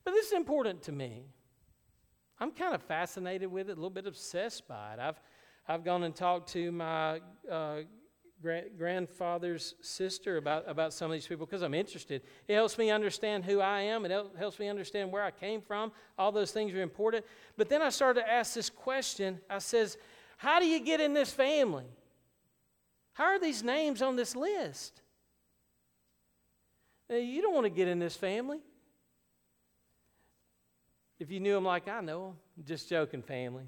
But this is important to me. I'm kind of fascinated with it, a little bit obsessed by it. I've, I've gone and talked to my uh, gra- grandfather's sister about, about some of these people because I'm interested. It helps me understand who I am, it helps me understand where I came from. All those things are important. But then I started to ask this question I says, How do you get in this family? How are these names on this list? Now, you don't want to get in this family. If you knew them like I know them, just joking, family.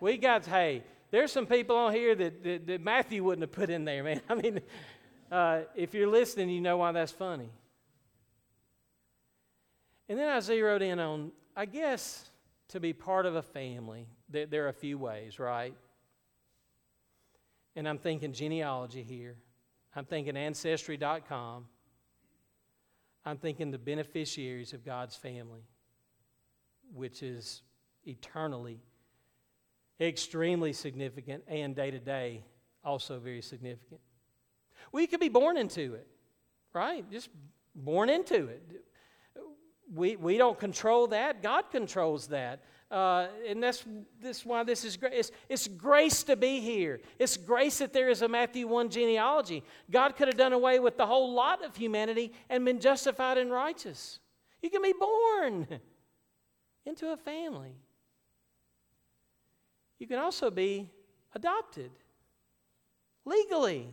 we got, hey, there's some people on here that, that, that, Matthew wouldn't have put in there, man. I mean, uh, if you're listening, you know why that's funny. And then I zeroed in on, I guess, to be part of a family, there, there are a few ways, right? And I'm thinking genealogy here. I'm thinking ancestry.com. I'm thinking the beneficiaries of God's family, which is eternally extremely significant and day to day also very significant. We could be born into it, right? Just born into it. We, we don't control that, God controls that. Uh, and that's, that's why this is great. It's, it's grace to be here. It's grace that there is a Matthew 1 genealogy. God could have done away with the whole lot of humanity and been justified and righteous. You can be born into a family. You can also be adopted legally.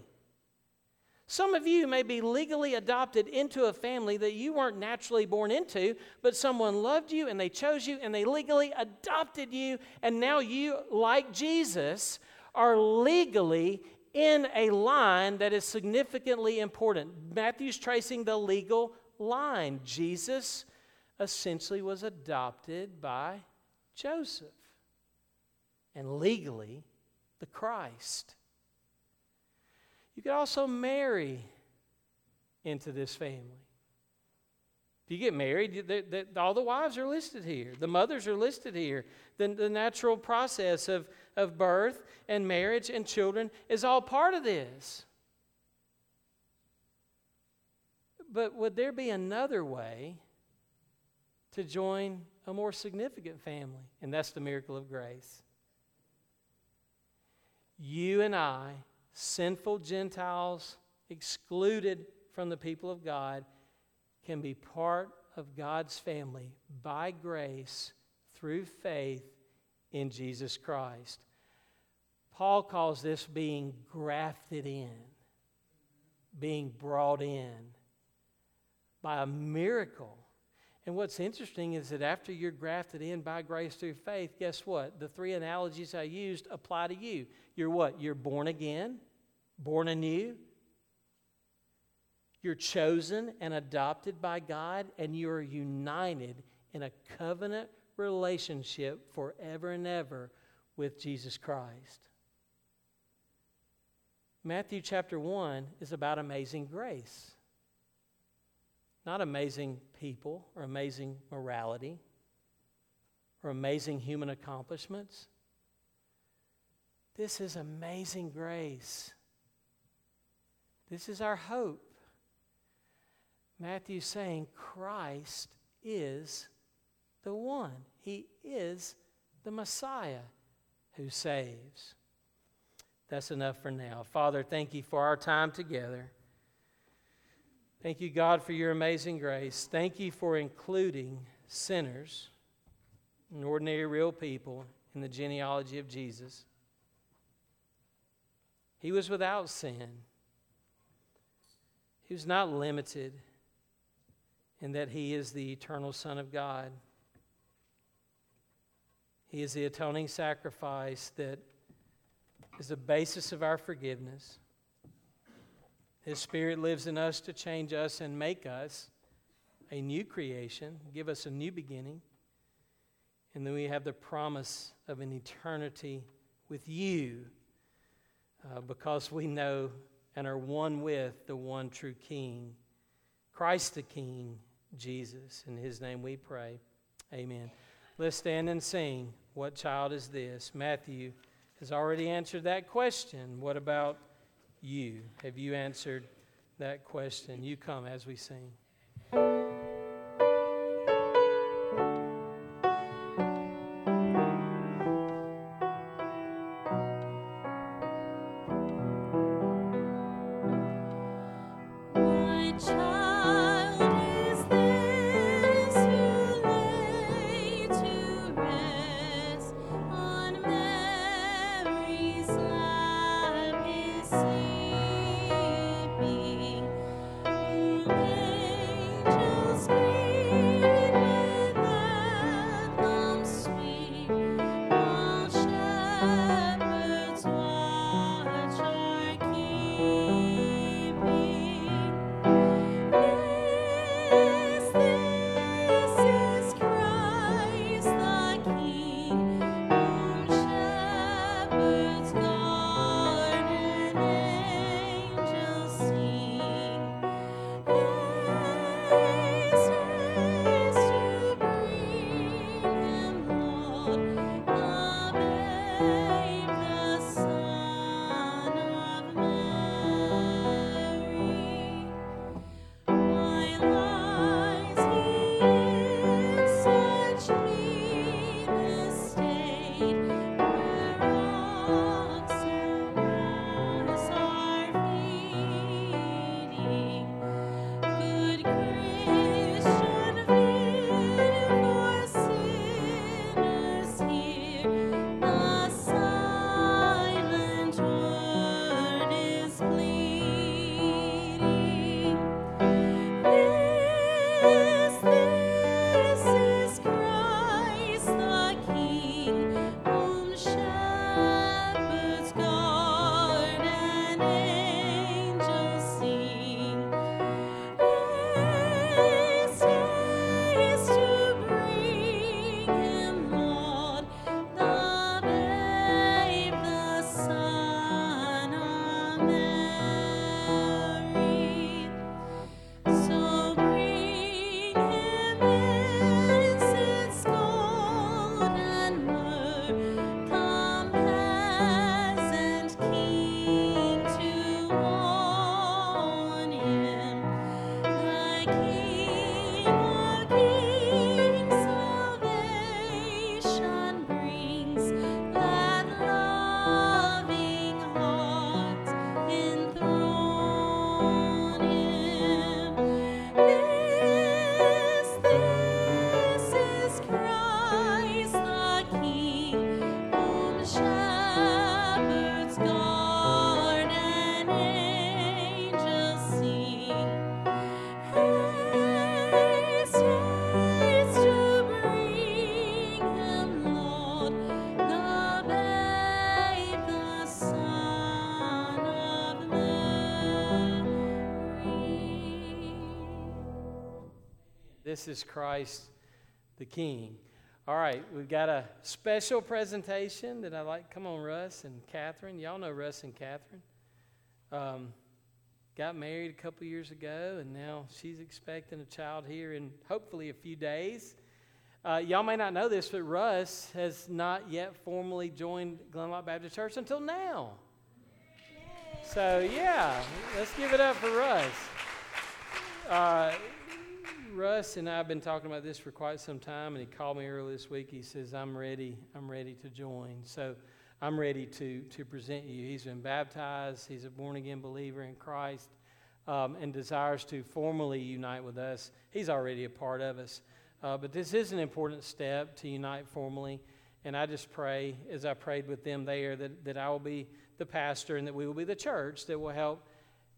Some of you may be legally adopted into a family that you weren't naturally born into, but someone loved you and they chose you and they legally adopted you, and now you, like Jesus, are legally in a line that is significantly important. Matthew's tracing the legal line. Jesus essentially was adopted by Joseph and legally the Christ. You could also marry into this family. If you get married, all the wives are listed here, the mothers are listed here. The, the natural process of, of birth and marriage and children is all part of this. But would there be another way to join a more significant family? And that's the miracle of grace. You and I sinful Gentiles excluded from the people of God can be part of God's family by grace through faith in Jesus Christ. Paul calls this being grafted in, being brought in by a miracle. And what's interesting is that after you're grafted in by grace through faith, guess what? The three analogies I used apply to you. You're what? You're born again, born anew. You're chosen and adopted by God, and you are united in a covenant relationship forever and ever with Jesus Christ. Matthew chapter 1 is about amazing grace, not amazing people or amazing morality or amazing human accomplishments. This is amazing grace. This is our hope. Matthew's saying Christ is the one, He is the Messiah who saves. That's enough for now. Father, thank you for our time together. Thank you, God, for your amazing grace. Thank you for including sinners and ordinary, real people in the genealogy of Jesus. He was without sin, he was not limited in that he is the eternal Son of God. He is the atoning sacrifice that is the basis of our forgiveness. His Spirit lives in us to change us and make us a new creation, give us a new beginning. And then we have the promise of an eternity with you uh, because we know and are one with the one true King, Christ the King, Jesus. In his name we pray. Amen. Let's stand and sing. What child is this? Matthew has already answered that question. What about you? Have you answered that question? You come as we sing. This is Christ the King. All right, we've got a special presentation that I like. Come on, Russ and Catherine. Y'all know Russ and Catherine. Um, got married a couple years ago, and now she's expecting a child here in hopefully a few days. Uh, y'all may not know this, but Russ has not yet formally joined Glenloch Baptist Church until now. So, yeah, let's give it up for Russ. Uh, Russ and I have been talking about this for quite some time, and he called me earlier this week. He says, I'm ready, I'm ready to join. So, I'm ready to, to present you. He's been baptized, he's a born again believer in Christ, um, and desires to formally unite with us. He's already a part of us. Uh, but this is an important step to unite formally. And I just pray, as I prayed with them there, that, that I will be the pastor and that we will be the church that will help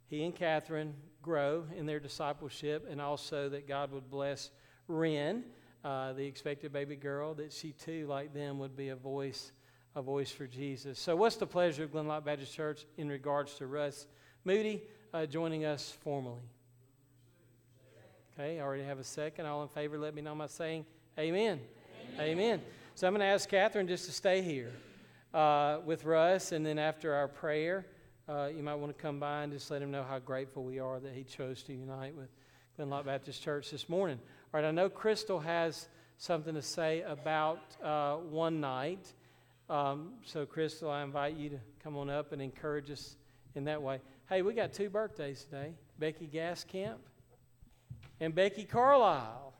he and Catherine grow in their discipleship, and also that God would bless Ren, uh, the expected baby girl, that she too, like them, would be a voice, a voice for Jesus. So, what's the pleasure of Glenloch Baptist Church in regards to Russ Moody uh, joining us formally? Okay, I already have a second. All in favor, let me know by saying amen. Amen. amen. So I'm going to ask Catherine just to stay here uh, with Russ, and then after our prayer, uh, you might want to come by and just let him know how grateful we are that he chose to unite with Glenloch Baptist Church this morning. All right, I know Crystal has something to say about uh, one night. Um, so, Crystal, I invite you to come on up and encourage us in that way. Hey, we got two birthdays today Becky Gascamp and Becky Carlisle,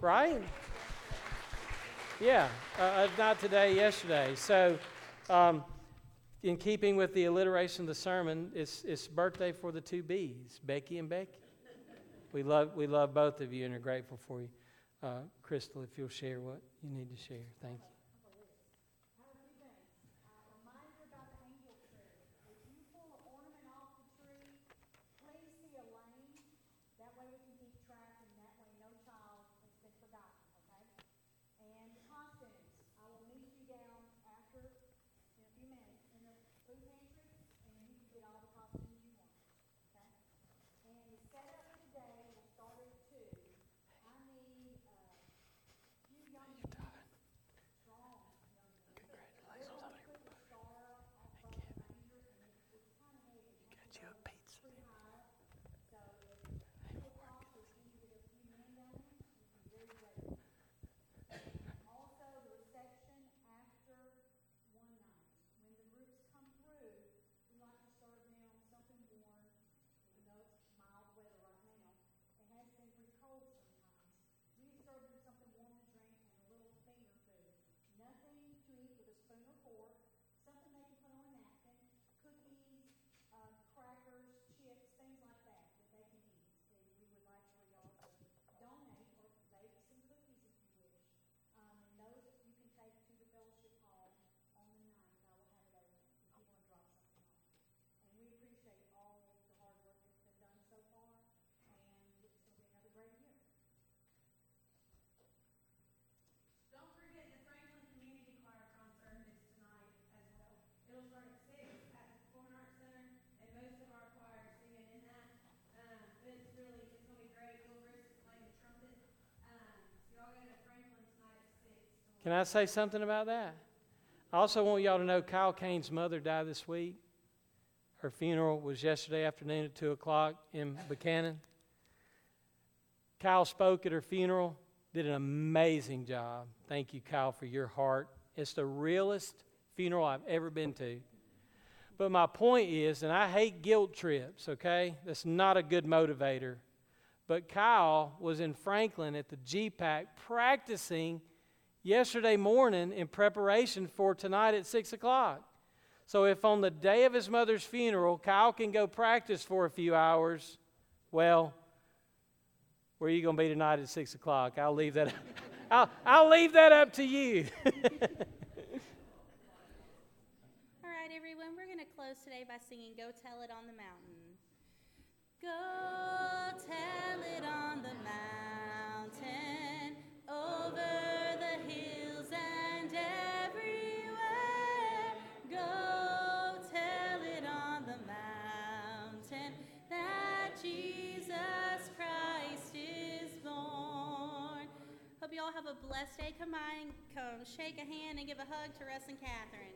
right? Yeah, uh, uh, not today, yesterday. So, um, in keeping with the alliteration of the sermon, it's, it's birthday for the two B's, Becky and Becky. We love, we love both of you and are grateful for you. Uh, Crystal, if you'll share what you need to share. Thank you. Can I say something about that? I also want y'all to know Kyle Kane's mother died this week. Her funeral was yesterday afternoon at 2 o'clock in Buchanan. Kyle spoke at her funeral, did an amazing job. Thank you, Kyle, for your heart. It's the realest funeral I've ever been to. But my point is, and I hate guilt trips, okay? That's not a good motivator. But Kyle was in Franklin at the GPAC practicing yesterday morning in preparation for tonight at 6 o'clock. So, if on the day of his mother's funeral, Kyle can go practice for a few hours, well, where are you going to be tonight at 6 o'clock? I'll leave that, I'll, I'll leave that up to you. All right, everyone, we're going to close today by singing Go Tell It on the Mountain. Go tell it on the mountain over the hills and everywhere. Go tell it on the mountain that Jesus Christ is born. Hope you all have a blessed day. Come by and come shake a hand and give a hug to Russ and Catherine.